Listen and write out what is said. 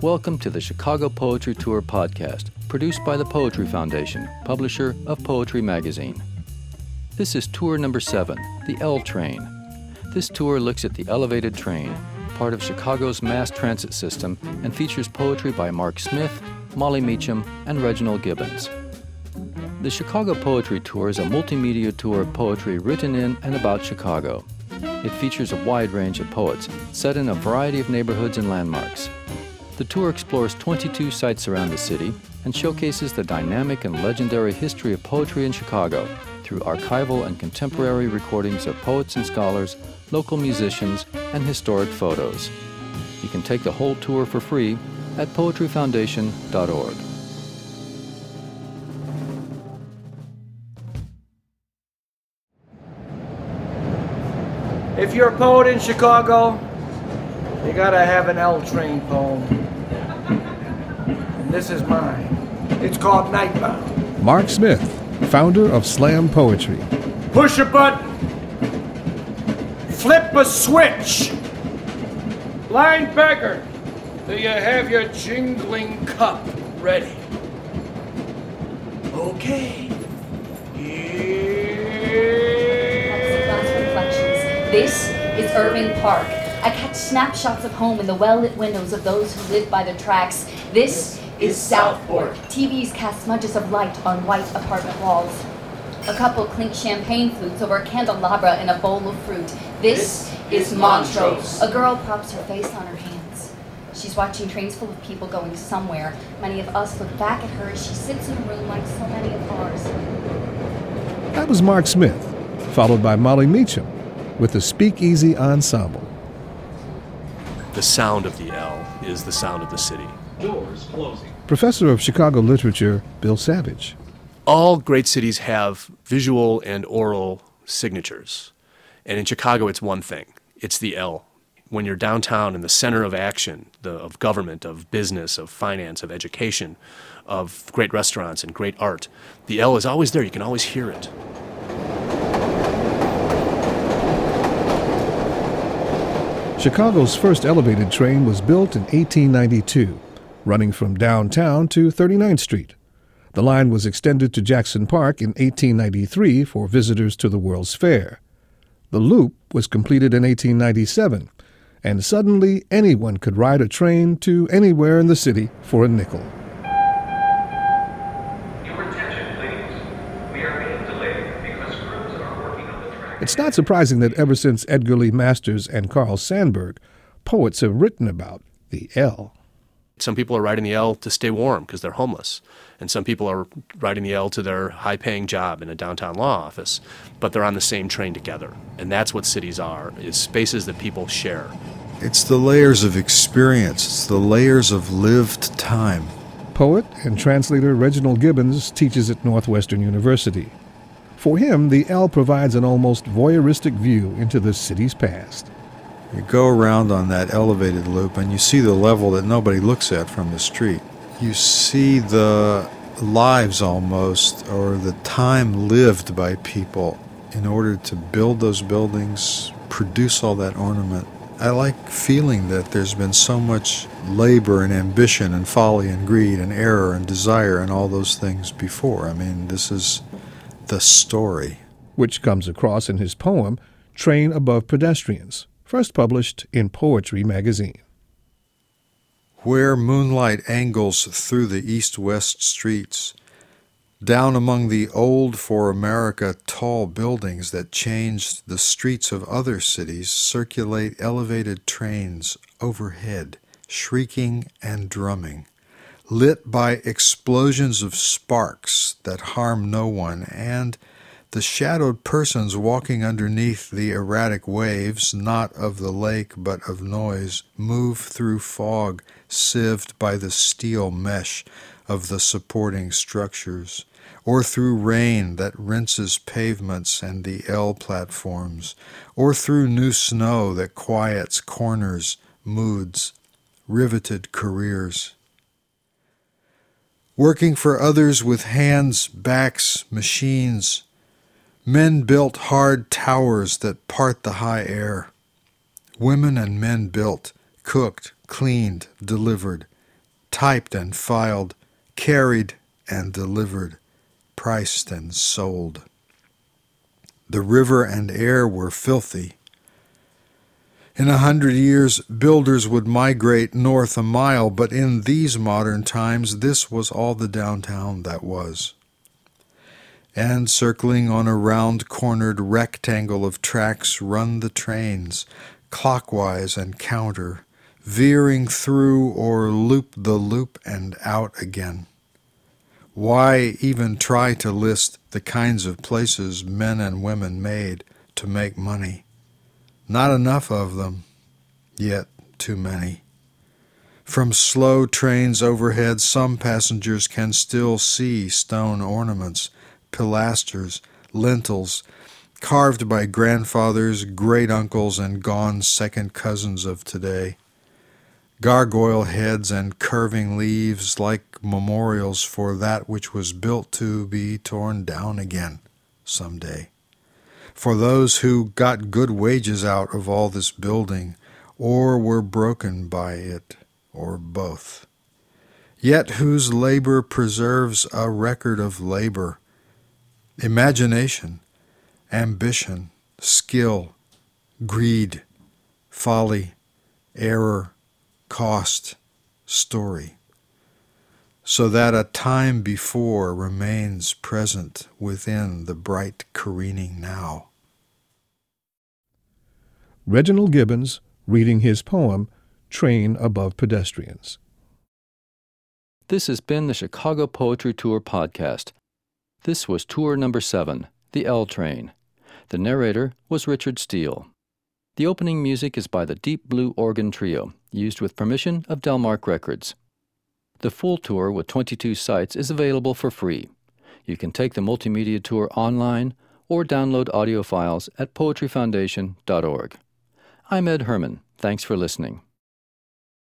Welcome to the Chicago Poetry Tour podcast, produced by the Poetry Foundation, publisher of Poetry Magazine. This is tour number seven, the L Train. This tour looks at the elevated train, part of Chicago's mass transit system, and features poetry by Marc Smith, Molly Meacham, and Reginald Gibbons. The Chicago Poetry Tour is a multimedia tour of poetry written in and about Chicago. It features a wide range of poets, set in a variety of neighborhoods and landmarks. The tour explores 22 sites around the city and showcases the dynamic and legendary history of poetry in Chicago through archival and contemporary recordings of poets and scholars, local musicians, and historic photos. You can take the whole tour for free at poetryfoundation.org. If you're a poet in Chicago, you gotta have an L Train poem. And this is mine. It's called Nightbound. Marc Smith, founder of Slam Poetry. Push a button. Flip a switch. Blind beggar, do you have your jingling cup ready? Okay. This is Irving Park. I catch snapshots of home in the well-lit windows of those who live by the tracks. This is Southport. TVs cast smudges of light on white apartment walls. A couple clink champagne flutes over a candelabra in a bowl of fruit. This, is Montrose. A girl props her face on her hands. She's watching trains full of people going somewhere. Many of us look back at her as she sits in a room like so many of ours. That was Marc Smith, followed by Molly Meacham with the Speakeasy Ensemble. The sound of the L is the sound of the city. Doors closing. Professor of Chicago Literature, Bill Savage. All great cities have visual and oral signatures. And in Chicago, it's one thing it's the L. When you're downtown in the center of action, the, of government, of business, of finance, of education, of great restaurants and great art, the L is always there. You can always hear it. Chicago's first elevated train was built in 1892, running from downtown to 39th Street. The line was extended to Jackson Park in 1893 for visitors to the World's Fair. The loop was completed in 1897, and suddenly anyone could ride a train to anywhere in the city for a nickel. Your attention, please. We are being delayed because crews are working on the track. It's not surprising that ever since Edgar Lee Masters and Carl Sandburg, poets have written about the L. Some people are riding the L to stay warm because they're homeless. And some people are riding the L to their high paying job in a downtown law office. But they're on the same train together. And that's what cities are, is spaces that people share. It's the layers of experience, it's the layers of lived time. Poet and translator Reginald Gibbons teaches at Northwestern University. For him, the L provides an almost voyeuristic view into the city's past. You go around on that elevated loop and you see the level that nobody looks at from the street. You see the lives almost, or the time lived by people in order to build those buildings, produce all that ornament. I like feeling that there's been so much labor and ambition and folly and greed and error and desire and all those things before. I mean, this is the story. which comes across in his poem Train Above Pedestrians, first published in Poetry magazine. Where moonlight angles through the east west streets, down among the old for America tall buildings that changed the streets of other cities, circulate elevated trains overhead, shrieking and drumming, lit by explosions of sparks that harm no one, and the shadowed persons walking underneath the erratic waves, not of the lake but of noise, move through fog sieved by the steel mesh of the supporting structures, or through rain that rinses pavements and the L platforms, or through new snow that quiets corners, moods, riveted careers. Working for others with hands, backs, machines, Men built hard towers that part the high air. Women and men built, cooked, cleaned, delivered, typed and filed, carried and delivered, priced and sold. The river and air were filthy. In a hundred years, builders would migrate north a mile, but in these modern times, this was all the downtown that was. And circling on a round cornered rectangle of tracks run the trains, clockwise and counter, veering through or loop the loop and out again. Why even try to list the kinds of places men and women made to make money? Not enough of them, yet too many. From slow trains overhead, some passengers can still see stone ornaments, pilasters, lintels, carved by grandfathers, great uncles, and gone second cousins of today gargoyle heads and curving leaves like memorials for that which was built to be torn down again some day. For those who got good wages out of all this building, or were broken by it, or both. Yet whose labor preserves a record of labor, imagination, ambition, skill, greed, folly, error, cost story, so that a time before remains present within the bright careening now. Reginald Gibbons reading his poem, Train Above Pedestrians. This has been the Chicago Poetry Tour podcast. This was tour number seven, The L Train. The narrator was Richard Steele. The opening music is by the Deep Blue Organ Trio, used with permission of Delmark Records. The full tour with 22 sites is available for free. You can take the multimedia tour online or download audio files at poetryfoundation.org. I'm Ed Herman. Thanks for listening.